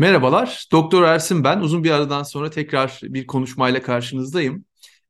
Merhabalar, Doktor Ersin ben. Uzun bir aradan sonra tekrar bir konuşmayla karşınızdayım.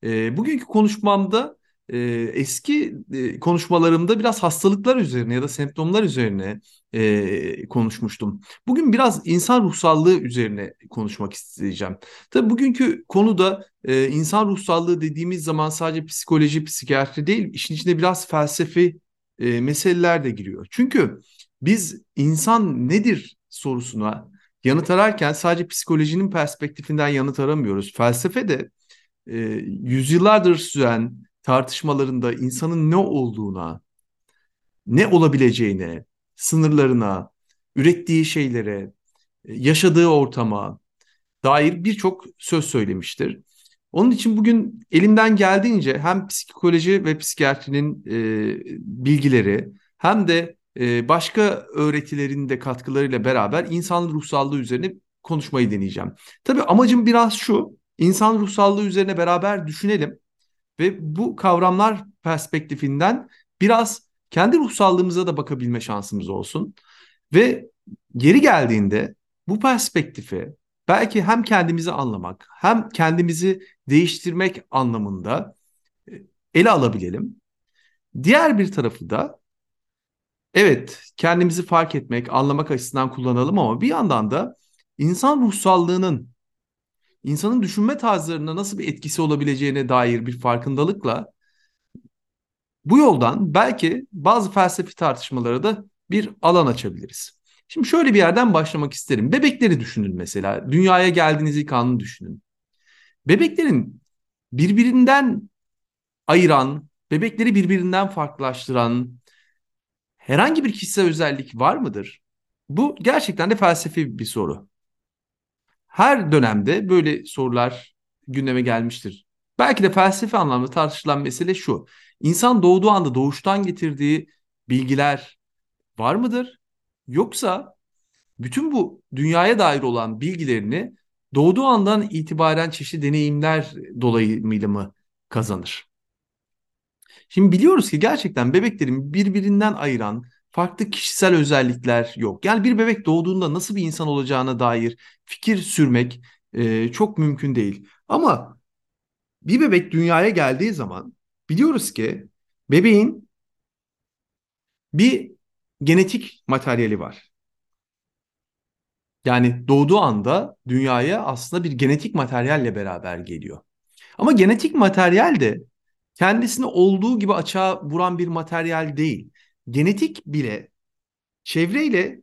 E, bugünkü konuşmamda e, eski e, konuşmalarımda biraz hastalıklar üzerine ya da semptomlar üzerine e, konuşmuştum. Bugün biraz insan ruhsallığı üzerine konuşmak isteyeceğim. Tabii bugünkü konuda e, insan ruhsallığı dediğimiz zaman sadece psikoloji, psikiyatri değil, işin içine biraz felsefi e, meseleler de giriyor. Çünkü biz insan nedir sorusuna yanıt ararken sadece psikolojinin perspektifinden yanıt aramıyoruz. Felsefe de e, yüzyıllardır süren tartışmalarında insanın ne olduğuna, ne olabileceğine, sınırlarına, ürettiği şeylere, yaşadığı ortama dair birçok söz söylemiştir. Onun için bugün elimden geldiğince hem psikoloji ve psikiyatrinin e, bilgileri hem de e, başka öğretilerin de katkılarıyla beraber insan ruhsallığı üzerine konuşmayı deneyeceğim. Tabii amacım biraz şu, insan ruhsallığı üzerine beraber düşünelim ve bu kavramlar perspektifinden biraz kendi ruhsallığımıza da bakabilme şansımız olsun. Ve geri geldiğinde bu perspektifi belki hem kendimizi anlamak hem kendimizi değiştirmek anlamında e, ele alabilelim. Diğer bir tarafı da evet kendimizi fark etmek, anlamak açısından kullanalım ama bir yandan da insan ruhsallığının insanın düşünme tarzlarına nasıl bir etkisi olabileceğine dair bir farkındalıkla bu yoldan belki bazı felsefi tartışmalara da bir alan açabiliriz. Şimdi şöyle bir yerden başlamak isterim. Bebekleri düşünün mesela. Dünyaya geldiğiniz ilk anını düşünün. Bebeklerin birbirinden ayıran, bebekleri birbirinden farklılaştıran, herhangi bir kişisel özellik var mıdır? Bu gerçekten de felsefi bir soru. Her dönemde böyle sorular gündeme gelmiştir. Belki de felsefi anlamda tartışılan mesele şu. İnsan doğduğu anda doğuştan getirdiği bilgiler var mıdır? Yoksa bütün bu dünyaya dair olan bilgilerini doğduğu andan itibaren çeşitli deneyimler dolayımıyla mı kazanır? Şimdi biliyoruz ki gerçekten bebeklerin birbirinden ayıran farklı kişisel özellikler yok. Yani bir bebek doğduğunda nasıl bir insan olacağına dair fikir sürmek e, çok mümkün değil. Ama bir bebek dünyaya geldiği zaman biliyoruz ki bebeğin bir genetik materyali var. Yani doğduğu anda dünyaya aslında bir genetik materyalle beraber geliyor. Ama genetik materyal de kendisini olduğu gibi açığa vuran bir materyal değil. Genetik bile çevreyle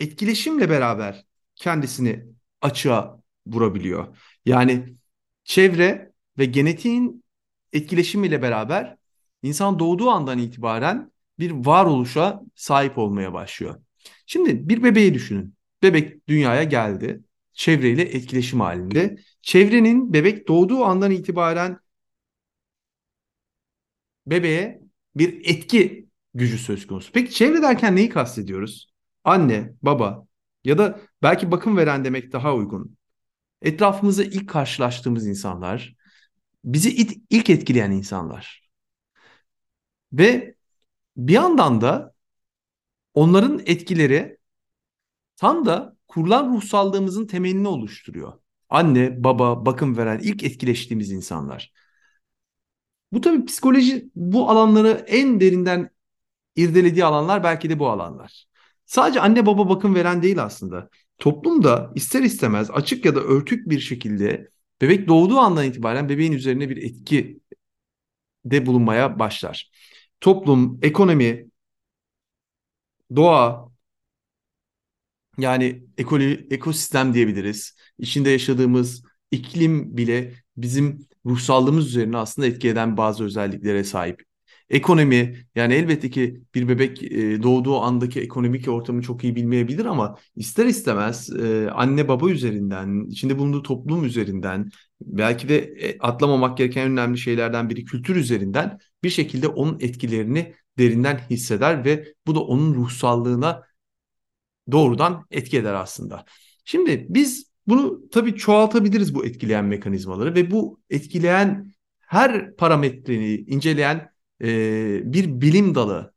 etkileşimle beraber kendisini açığa vurabiliyor. Yani çevre ve genetiğin etkileşimiyle beraber insan doğduğu andan itibaren bir varoluşa sahip olmaya başlıyor. Şimdi bir bebeği düşünün. Bebek dünyaya geldi. Çevreyle etkileşim halinde. Çevrenin bebek doğduğu andan itibaren bebeğe bir etki gücü söz konusu. Peki çevre derken neyi kastediyoruz? Anne, baba ya da belki bakım veren demek daha uygun. Etrafımızda ilk karşılaştığımız insanlar, bizi ilk etkileyen insanlar. Ve bir yandan da onların etkileri tam da kurulan ruhsallığımızın temelini oluşturuyor. Anne, baba, bakım veren ilk etkileştiğimiz insanlar. Bu tabii psikoloji bu alanları en derinden irdelediği alanlar belki de bu alanlar. Sadece anne baba bakım veren değil aslında. Toplumda ister istemez açık ya da örtük bir şekilde bebek doğduğu andan itibaren bebeğin üzerine bir etki de bulunmaya başlar. Toplum, ekonomi, doğa yani ekoli, ekosistem diyebiliriz. İçinde yaşadığımız iklim bile bizim ruhsallığımız üzerine aslında etki eden bazı özelliklere sahip. Ekonomi yani elbette ki bir bebek e, doğduğu andaki ekonomik ortamı çok iyi bilmeyebilir ama ister istemez e, anne baba üzerinden, içinde bulunduğu toplum üzerinden belki de e, atlamamak gereken önemli şeylerden biri kültür üzerinden bir şekilde onun etkilerini derinden hisseder ve bu da onun ruhsallığına doğrudan etki eder aslında. Şimdi biz bunu tabii çoğaltabiliriz bu etkileyen mekanizmaları ve bu etkileyen her parametreyi inceleyen e, bir bilim dalı,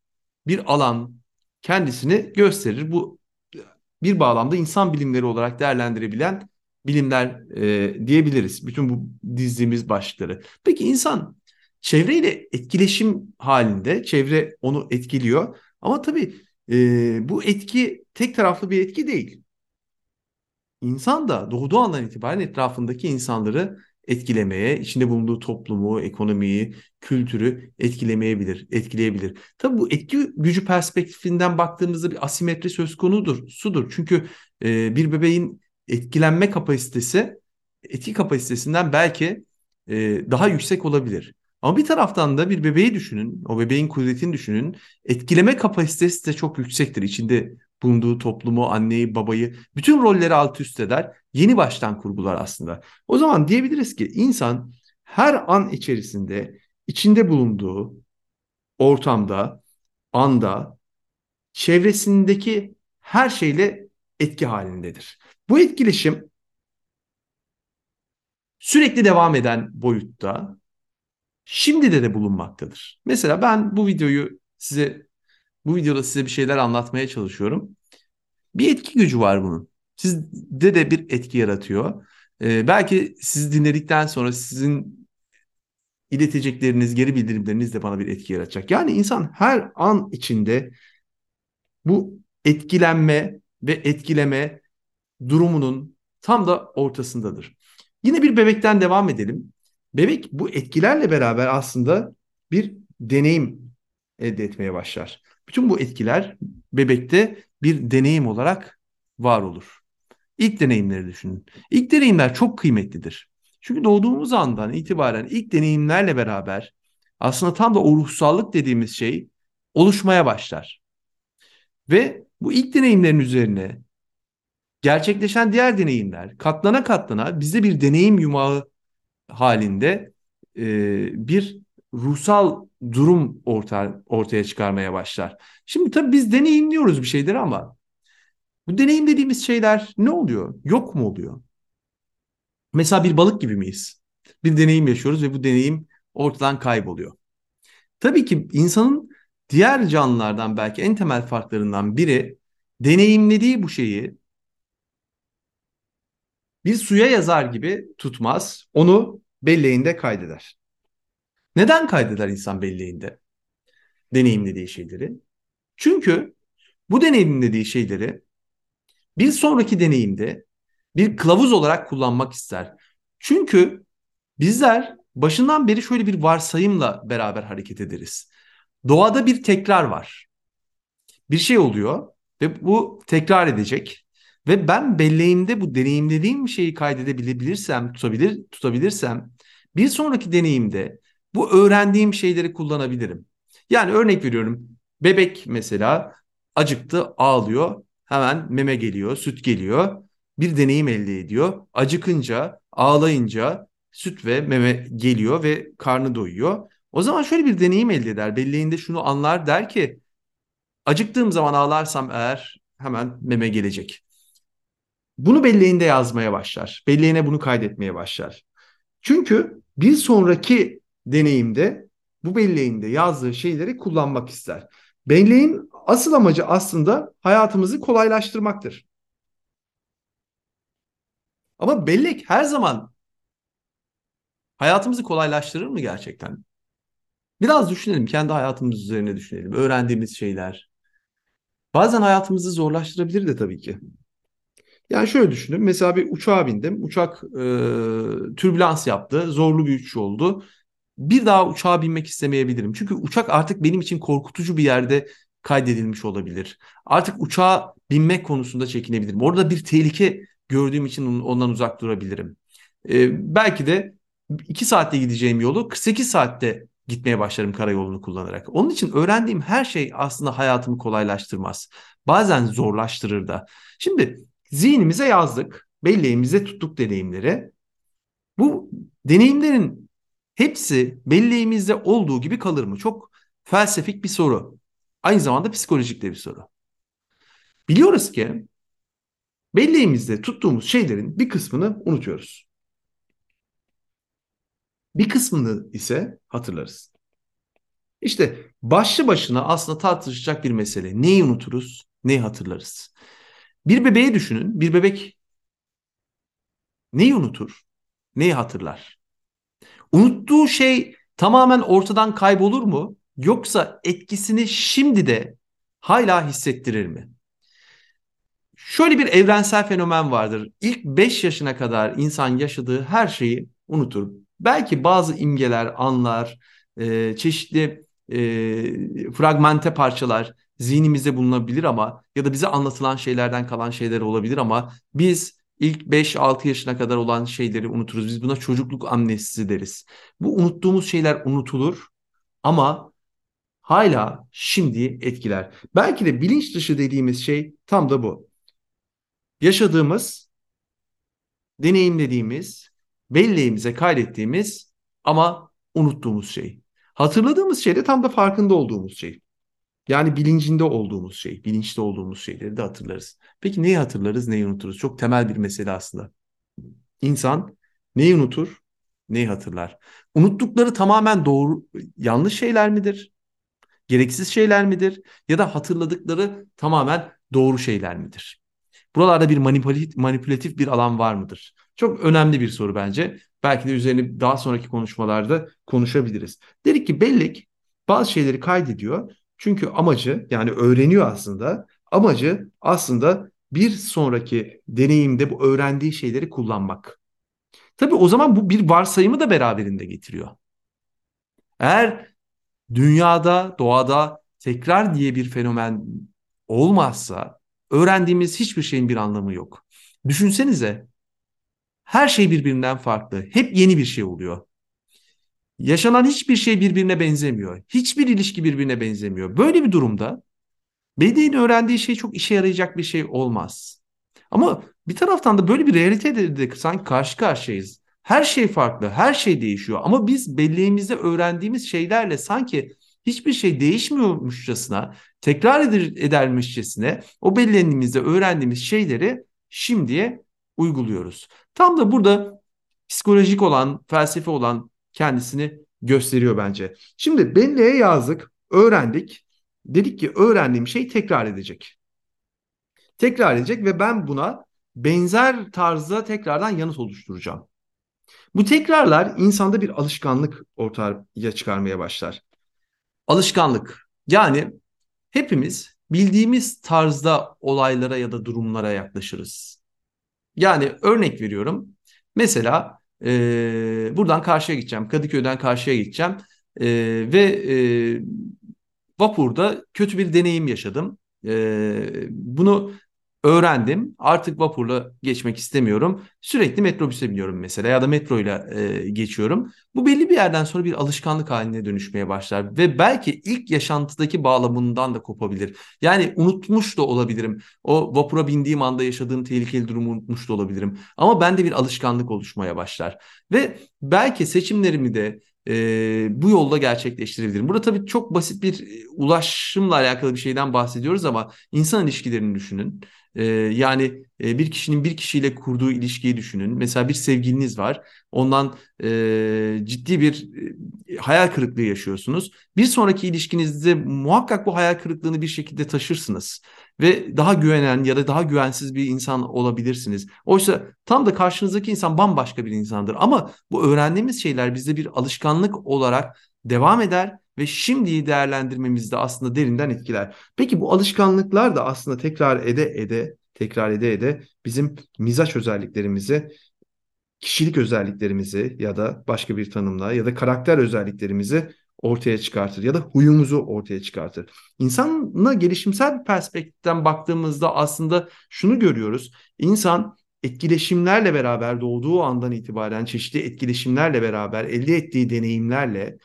bir alan kendisini gösterir. Bu bir bağlamda insan bilimleri olarak değerlendirebilen bilimler e, diyebiliriz. Bütün bu dizdiğimiz başlıkları. Peki insan çevreyle etkileşim halinde, çevre onu etkiliyor. Ama tabii e, bu etki tek taraflı bir etki değil. İnsan da doğduğu andan itibaren etrafındaki insanları etkilemeye, içinde bulunduğu toplumu, ekonomiyi, kültürü etkilemeyebilir, etkileyebilir. Tabii bu etki gücü perspektifinden baktığımızda bir asimetri söz konudur, sudur. Çünkü e, bir bebeğin etkilenme kapasitesi etki kapasitesinden belki e, daha yüksek olabilir. Ama bir taraftan da bir bebeği düşünün, o bebeğin kudretini düşünün. Etkileme kapasitesi de çok yüksektir. İçinde bulunduğu toplumu, anneyi, babayı, bütün rolleri alt üst eder. Yeni baştan kurgular aslında. O zaman diyebiliriz ki insan her an içerisinde içinde bulunduğu ortamda, anda, çevresindeki her şeyle etki halindedir. Bu etkileşim sürekli devam eden boyutta şimdi de de bulunmaktadır. Mesela ben bu videoyu size bu videoda size bir şeyler anlatmaya çalışıyorum. Bir etki gücü var bunun. Sizde de bir etki yaratıyor. Ee, belki siz dinledikten sonra sizin iletecekleriniz, geri bildirimleriniz de bana bir etki yaratacak. Yani insan her an içinde bu etkilenme ve etkileme durumunun tam da ortasındadır. Yine bir bebekten devam edelim. Bebek bu etkilerle beraber aslında bir deneyim elde etmeye başlar. Bütün bu etkiler bebekte bir deneyim olarak var olur. İlk deneyimleri düşünün. İlk deneyimler çok kıymetlidir. Çünkü doğduğumuz andan itibaren ilk deneyimlerle beraber aslında tam da o ruhsallık dediğimiz şey oluşmaya başlar. Ve bu ilk deneyimlerin üzerine gerçekleşen diğer deneyimler katlana katlana bizde bir deneyim yumağı halinde e, bir ruhsal durum orta, ortaya çıkarmaya başlar. Şimdi tabii biz deneyimliyoruz bir şeyleri ama bu deneyim dediğimiz şeyler ne oluyor? Yok mu oluyor? Mesela bir balık gibi miyiz? Bir deneyim yaşıyoruz ve bu deneyim ortadan kayboluyor. Tabii ki insanın diğer canlılardan belki en temel farklarından biri deneyimlediği bu şeyi bir suya yazar gibi tutmaz. Onu belleğinde kaydeder. Neden kaydeder insan belleğinde deneyimlediği şeyleri? Çünkü bu deneyimlediği şeyleri bir sonraki deneyimde bir kılavuz olarak kullanmak ister. Çünkü bizler başından beri şöyle bir varsayımla beraber hareket ederiz. Doğada bir tekrar var. Bir şey oluyor ve bu tekrar edecek. Ve ben belleğimde bu deneyimlediğim şeyi kaydedebilirsem, tutabilir, tutabilirsem bir sonraki deneyimde bu öğrendiğim şeyleri kullanabilirim. Yani örnek veriyorum. Bebek mesela acıktı, ağlıyor. Hemen meme geliyor, süt geliyor. Bir deneyim elde ediyor. Acıkınca, ağlayınca süt ve meme geliyor ve karnı doyuyor. O zaman şöyle bir deneyim elde eder. Belleğinde şunu anlar der ki acıktığım zaman ağlarsam eğer hemen meme gelecek. Bunu belleğinde yazmaya başlar. Belleğine bunu kaydetmeye başlar. Çünkü bir sonraki deneyimde bu belleğinde yazdığı şeyleri kullanmak ister. Belleğin asıl amacı aslında hayatımızı kolaylaştırmaktır. Ama bellek her zaman hayatımızı kolaylaştırır mı gerçekten? Biraz düşünelim, kendi hayatımız üzerine düşünelim. Öğrendiğimiz şeyler. Bazen hayatımızı zorlaştırabilir de tabii ki. Yani şöyle düşünün. Mesela bir uçağa bindim. Uçak e, türbülans yaptı. Zorlu bir uçuş oldu. Bir daha uçağa binmek istemeyebilirim. Çünkü uçak artık benim için korkutucu bir yerde kaydedilmiş olabilir. Artık uçağa binmek konusunda çekinebilirim. Orada bir tehlike gördüğüm için ondan uzak durabilirim. E, belki de 2 saatte gideceğim yolu 48 saatte gitmeye başlarım karayolunu kullanarak. Onun için öğrendiğim her şey aslında hayatımı kolaylaştırmaz. Bazen zorlaştırır da. Şimdi zihnimize yazdık. Belleğimize tuttuk deneyimleri. Bu deneyimlerin hepsi belleğimizde olduğu gibi kalır mı? Çok felsefik bir soru. Aynı zamanda psikolojik de bir soru. Biliyoruz ki belleğimizde tuttuğumuz şeylerin bir kısmını unutuyoruz. Bir kısmını ise hatırlarız. İşte başlı başına aslında tartışacak bir mesele. Neyi unuturuz, neyi hatırlarız? Bir bebeği düşünün. Bir bebek neyi unutur? Neyi hatırlar? Unuttuğu şey tamamen ortadan kaybolur mu? Yoksa etkisini şimdi de hala hissettirir mi? Şöyle bir evrensel fenomen vardır. İlk 5 yaşına kadar insan yaşadığı her şeyi unutur. Belki bazı imgeler, anlar, e, çeşitli e, fragmente parçalar zihnimizde bulunabilir ama ya da bize anlatılan şeylerden kalan şeyler olabilir ama biz ilk 5-6 yaşına kadar olan şeyleri unuturuz. Biz buna çocukluk amnesisi deriz. Bu unuttuğumuz şeyler unutulur ama hala şimdi etkiler. Belki de bilinç dışı dediğimiz şey tam da bu. Yaşadığımız, deneyimlediğimiz, belleğimize kaydettiğimiz ama unuttuğumuz şey. Hatırladığımız şey de tam da farkında olduğumuz şey. Yani bilincinde olduğumuz şey, bilinçli olduğumuz şeyleri de hatırlarız. Peki neyi hatırlarız, neyi unuturuz? Çok temel bir mesele aslında. İnsan neyi unutur, neyi hatırlar? Unuttukları tamamen doğru, yanlış şeyler midir? Gereksiz şeyler midir? Ya da hatırladıkları tamamen doğru şeyler midir? Buralarda bir manipülatif, bir alan var mıdır? Çok önemli bir soru bence. Belki de üzerine daha sonraki konuşmalarda konuşabiliriz. Dedik ki bellek bazı şeyleri kaydediyor. Çünkü amacı yani öğreniyor aslında. Amacı aslında bir sonraki deneyimde bu öğrendiği şeyleri kullanmak. Tabii o zaman bu bir varsayımı da beraberinde getiriyor. Eğer dünyada, doğada tekrar diye bir fenomen olmazsa öğrendiğimiz hiçbir şeyin bir anlamı yok. Düşünsenize her şey birbirinden farklı. Hep yeni bir şey oluyor. Yaşanan hiçbir şey birbirine benzemiyor. Hiçbir ilişki birbirine benzemiyor. Böyle bir durumda bedenin öğrendiği şey çok işe yarayacak bir şey olmaz. Ama bir taraftan da böyle bir realiteyle de sanki karşı karşıyayız. Her şey farklı, her şey değişiyor. Ama biz belleğimizde öğrendiğimiz şeylerle sanki hiçbir şey değişmiyormuşçasına, tekrar edermişçesine o belleğimizde öğrendiğimiz şeyleri şimdiye uyguluyoruz. Tam da burada psikolojik olan, felsefe olan kendisini gösteriyor bence. Şimdi belleğe yazdık, öğrendik. Dedik ki öğrendiğim şey tekrar edecek. Tekrar edecek ve ben buna benzer tarzda tekrardan yanıt oluşturacağım. Bu tekrarlar insanda bir alışkanlık ortaya çıkarmaya başlar. Alışkanlık. Yani hepimiz bildiğimiz tarzda olaylara ya da durumlara yaklaşırız. Yani örnek veriyorum. Mesela e, buradan karşıya gideceğim. Kadıköy'den karşıya gideceğim. E, ve e, vapurda kötü bir deneyim yaşadım. E, bunu öğrendim. Artık vapurla geçmek istemiyorum. Sürekli metrobüse biniyorum mesela ya da metroyla e, geçiyorum. Bu belli bir yerden sonra bir alışkanlık haline dönüşmeye başlar ve belki ilk yaşantıdaki bağlamından da kopabilir. Yani unutmuş da olabilirim. O vapura bindiğim anda yaşadığım tehlikeli durumu unutmuş da olabilirim. Ama bende bir alışkanlık oluşmaya başlar ve belki seçimlerimi de e, bu yolda gerçekleştirebilirim. Burada tabii çok basit bir ulaşımla alakalı bir şeyden bahsediyoruz ama insan ilişkilerini düşünün. E, yani e, bir kişinin bir kişiyle kurduğu ilişkiyi düşünün. Mesela bir sevgiliniz var. Ondan e, ciddi bir e, hayal kırıklığı yaşıyorsunuz. Bir sonraki ilişkinizde muhakkak bu hayal kırıklığını bir şekilde taşırsınız. Ve daha güvenen ya da daha güvensiz bir insan olabilirsiniz. Oysa tam da karşınızdaki insan bambaşka bir insandır. Ama bu öğrendiğimiz şeyler bizde bir alışkanlık olarak devam eder ve şimdiyi değerlendirmemizde aslında derinden etkiler. Peki bu alışkanlıklar da aslında tekrar ede ede tekrar ede ede bizim mizaç özelliklerimizi kişilik özelliklerimizi ya da başka bir tanımla ya da karakter özelliklerimizi ortaya çıkartır ya da huyumuzu ortaya çıkartır. İnsanla gelişimsel bir perspektiften baktığımızda aslında şunu görüyoruz. İnsan etkileşimlerle beraber doğduğu andan itibaren çeşitli etkileşimlerle beraber elde ettiği deneyimlerle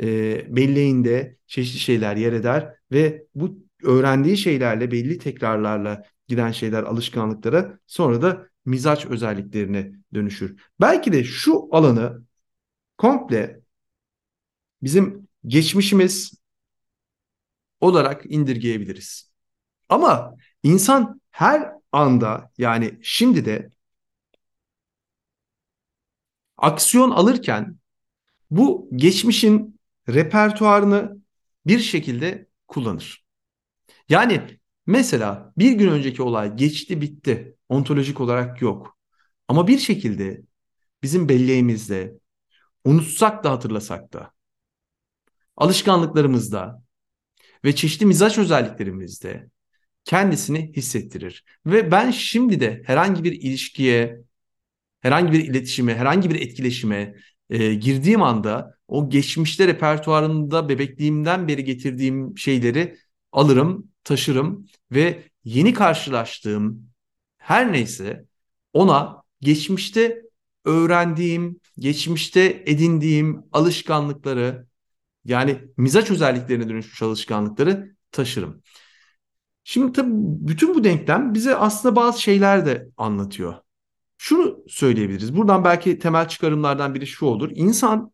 e, belleğinde çeşitli şeyler yer eder ve bu öğrendiği şeylerle belli tekrarlarla giden şeyler alışkanlıklara sonra da mizaç özelliklerine dönüşür. Belki de şu alanı komple bizim geçmişimiz olarak indirgeyebiliriz. Ama insan her anda yani şimdi de aksiyon alırken bu geçmişin repertuarını bir şekilde kullanır. Yani Mesela bir gün önceki olay geçti bitti. Ontolojik olarak yok. Ama bir şekilde bizim belleğimizde unutsak da hatırlasak da alışkanlıklarımızda ve çeşitli mizaç özelliklerimizde kendisini hissettirir. Ve ben şimdi de herhangi bir ilişkiye, herhangi bir iletişime, herhangi bir etkileşime e, girdiğim anda o geçmişte repertuarımda bebekliğimden beri getirdiğim şeyleri alırım, taşırım ve yeni karşılaştığım her neyse ona geçmişte öğrendiğim, geçmişte edindiğim alışkanlıkları yani mizaç özelliklerine dönüşmüş alışkanlıkları taşırım. Şimdi tabii bütün bu denklem bize aslında bazı şeyler de anlatıyor. Şunu söyleyebiliriz. Buradan belki temel çıkarımlardan biri şu olur. İnsan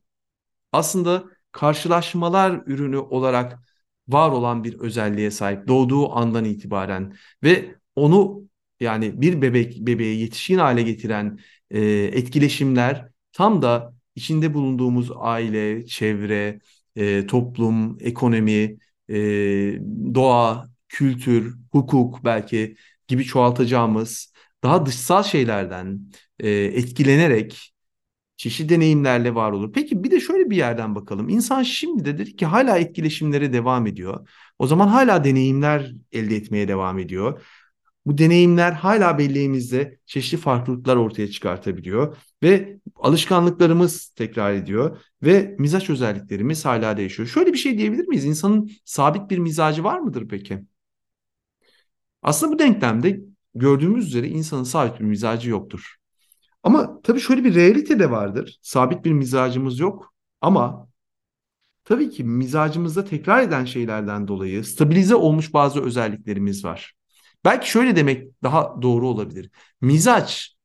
aslında karşılaşmalar ürünü olarak var olan bir özelliğe sahip doğduğu andan itibaren ve onu yani bir bebek bebeğe yetişkin hale getiren e, etkileşimler tam da içinde bulunduğumuz aile, çevre, e, toplum, ekonomi, e, doğa, kültür, hukuk belki gibi çoğaltacağımız daha dışsal şeylerden e, etkilenerek çeşitli deneyimlerle var olur. Peki bir de şöyle bir yerden bakalım. İnsan şimdi de dedi ki hala etkileşimlere devam ediyor. O zaman hala deneyimler elde etmeye devam ediyor. Bu deneyimler hala belleğimizde çeşitli farklılıklar ortaya çıkartabiliyor ve alışkanlıklarımız tekrar ediyor ve mizaç özelliklerimiz hala değişiyor. Şöyle bir şey diyebilir miyiz? İnsanın sabit bir mizacı var mıdır peki? Aslında bu denklemde gördüğümüz üzere insanın sabit bir mizacı yoktur. Ama tabii şöyle bir realite de vardır. Sabit bir mizacımız yok ama tabii ki mizacımızda tekrar eden şeylerden dolayı stabilize olmuş bazı özelliklerimiz var. Belki şöyle demek daha doğru olabilir. Mizaç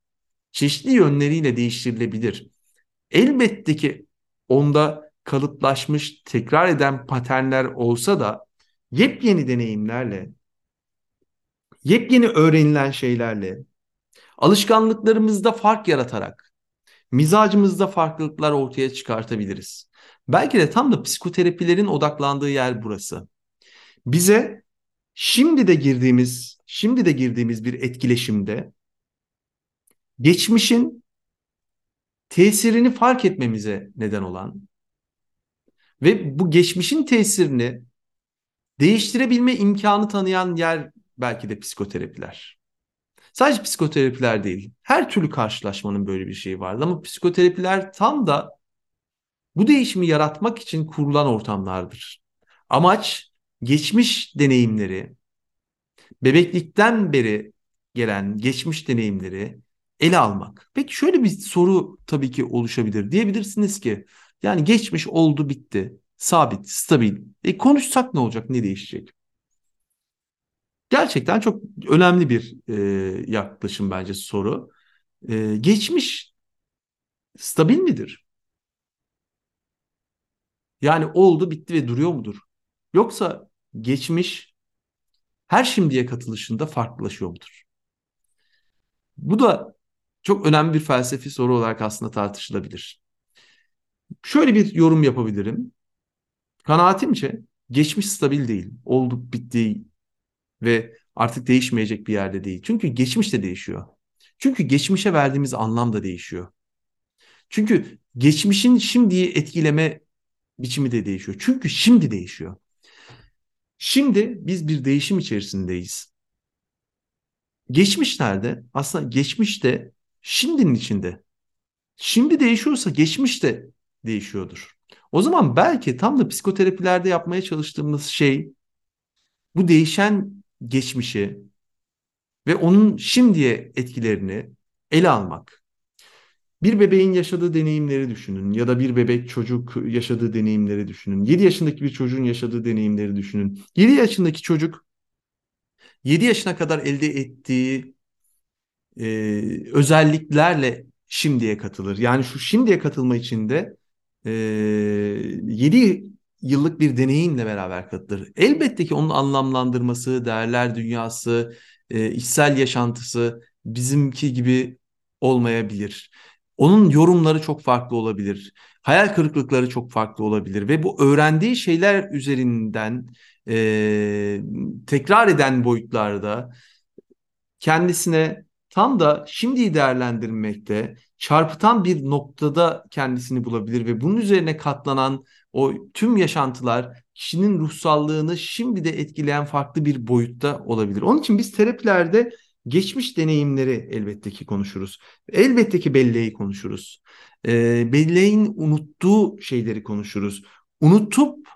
çeşitli yönleriyle değiştirilebilir. Elbette ki onda kalıplaşmış, tekrar eden paternler olsa da yepyeni deneyimlerle, yepyeni öğrenilen şeylerle, alışkanlıklarımızda fark yaratarak, mizacımızda farklılıklar ortaya çıkartabiliriz. Belki de tam da psikoterapilerin odaklandığı yer burası. Bize şimdi de girdiğimiz, şimdi de girdiğimiz bir etkileşimde geçmişin tesirini fark etmemize neden olan ve bu geçmişin tesirini değiştirebilme imkanı tanıyan yer belki de psikoterapiler. Sadece psikoterapiler değil. Her türlü karşılaşmanın böyle bir şeyi vardı ama psikoterapiler tam da bu değişimi yaratmak için kurulan ortamlardır. Amaç geçmiş deneyimleri, bebeklikten beri gelen geçmiş deneyimleri ele almak. Peki şöyle bir soru tabii ki oluşabilir. Diyebilirsiniz ki yani geçmiş oldu bitti. Sabit, stabil. E konuşsak ne olacak, ne değişecek? Gerçekten çok önemli bir e, yaklaşım bence soru. E, geçmiş stabil midir? Yani oldu, bitti ve duruyor mudur? Yoksa geçmiş her şimdiye katılışında farklılaşıyor mudur? Bu da çok önemli bir felsefi soru olarak aslında tartışılabilir. Şöyle bir yorum yapabilirim. Kanaatimce geçmiş stabil değil. Oldu bitti ve artık değişmeyecek bir yerde değil. Çünkü geçmiş de değişiyor. Çünkü geçmişe verdiğimiz anlam da değişiyor. Çünkü geçmişin şimdiyi etkileme biçimi de değişiyor. Çünkü şimdi değişiyor. Şimdi biz bir değişim içerisindeyiz. Geçmiş nerede? Aslında geçmiş de şimdinin içinde. Şimdi değişiyorsa geçmiş de değişiyordur. O zaman belki tam da psikoterapilerde yapmaya çalıştığımız şey bu değişen geçmişi ve onun şimdiye etkilerini ele almak. Bir bebeğin yaşadığı deneyimleri düşünün ya da bir bebek çocuk yaşadığı deneyimleri düşünün. 7 yaşındaki bir çocuğun yaşadığı deneyimleri düşünün. 7 yaşındaki çocuk 7 yaşına kadar elde ettiği e, özelliklerle şimdiye katılır. Yani şu şimdiye katılma için de e, 7 yıllık bir deneyimle beraber katılır. Elbette ki onun anlamlandırması, değerler dünyası, e, içsel yaşantısı bizimki gibi olmayabilir. Onun yorumları çok farklı olabilir. Hayal kırıklıkları çok farklı olabilir ve bu öğrendiği şeyler üzerinden e, tekrar eden boyutlarda kendisine tam da şimdiyi değerlendirmekte çarpıtan bir noktada kendisini bulabilir ve bunun üzerine katlanan o tüm yaşantılar kişinin ruhsallığını şimdi de etkileyen farklı bir boyutta olabilir. Onun için biz terapilerde geçmiş deneyimleri elbette ki konuşuruz. Elbette ki belleği konuşuruz. E, belleğin unuttuğu şeyleri konuşuruz. Unutup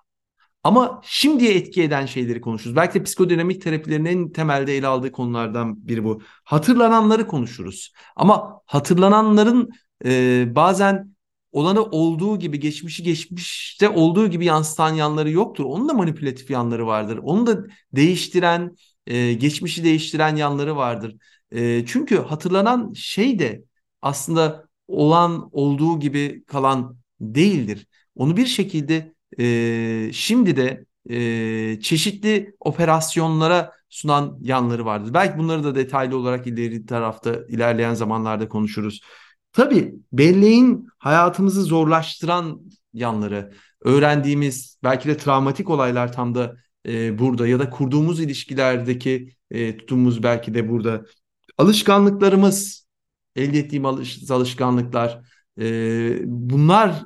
ama şimdiye etki eden şeyleri konuşuruz. Belki de psikodinamik terapilerin en temelde ele aldığı konulardan biri bu. Hatırlananları konuşuruz. Ama hatırlananların e, bazen olanı olduğu gibi geçmişi geçmişte olduğu gibi yansıtan yanları yoktur. Onun da manipülatif yanları vardır. Onu da değiştiren, e, geçmişi değiştiren yanları vardır. E, çünkü hatırlanan şey de aslında olan olduğu gibi kalan değildir. Onu bir şekilde e, şimdi de e, çeşitli operasyonlara sunan yanları vardır. Belki bunları da detaylı olarak ileri tarafta ilerleyen zamanlarda konuşuruz. Tabii belleğin hayatımızı zorlaştıran yanları, öğrendiğimiz belki de travmatik olaylar tam da e, burada ya da kurduğumuz ilişkilerdeki e, tutumumuz belki de burada. Alışkanlıklarımız, elde ettiğim alış alışkanlıklar, e, bunlar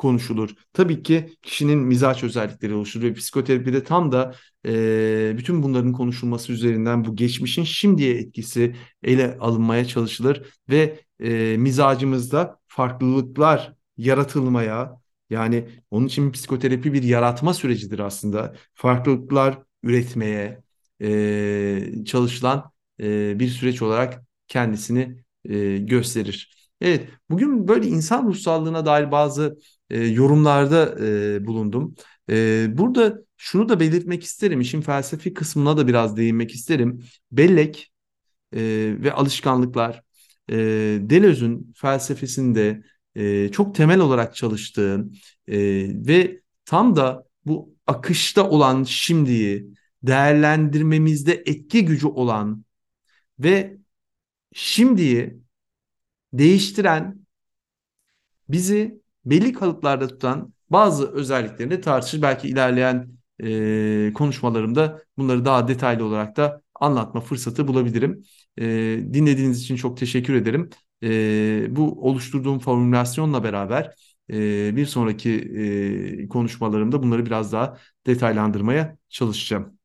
konuşulur. Tabii ki kişinin mizaç özellikleri oluşur ve psikoterapide tam da e, bütün bunların konuşulması üzerinden bu geçmişin şimdiye etkisi ele alınmaya çalışılır ve e, mizacımızda farklılıklar yaratılmaya yani onun için psikoterapi bir yaratma sürecidir aslında. Farklılıklar üretmeye e, çalışılan e, bir süreç olarak kendisini e, gösterir. Evet, bugün böyle insan ruhsallığına dair bazı e, yorumlarda e, bulundum. E, burada şunu da belirtmek isterim, işin felsefi kısmına da biraz değinmek isterim. Bellek e, ve alışkanlıklar e, Deleuze'ün felsefesinde e, çok temel olarak çalıştığı e, ve tam da bu akışta olan şimdiyi değerlendirmemizde etki gücü olan ve şimdiyi değiştiren bizi belli kalıplarda tutan bazı özelliklerini tartışır. Belki ilerleyen e, konuşmalarımda bunları daha detaylı olarak da anlatma fırsatı bulabilirim. E, dinlediğiniz için çok teşekkür ederim. E, bu oluşturduğum formülasyonla beraber e, bir sonraki e, konuşmalarımda bunları biraz daha detaylandırmaya çalışacağım.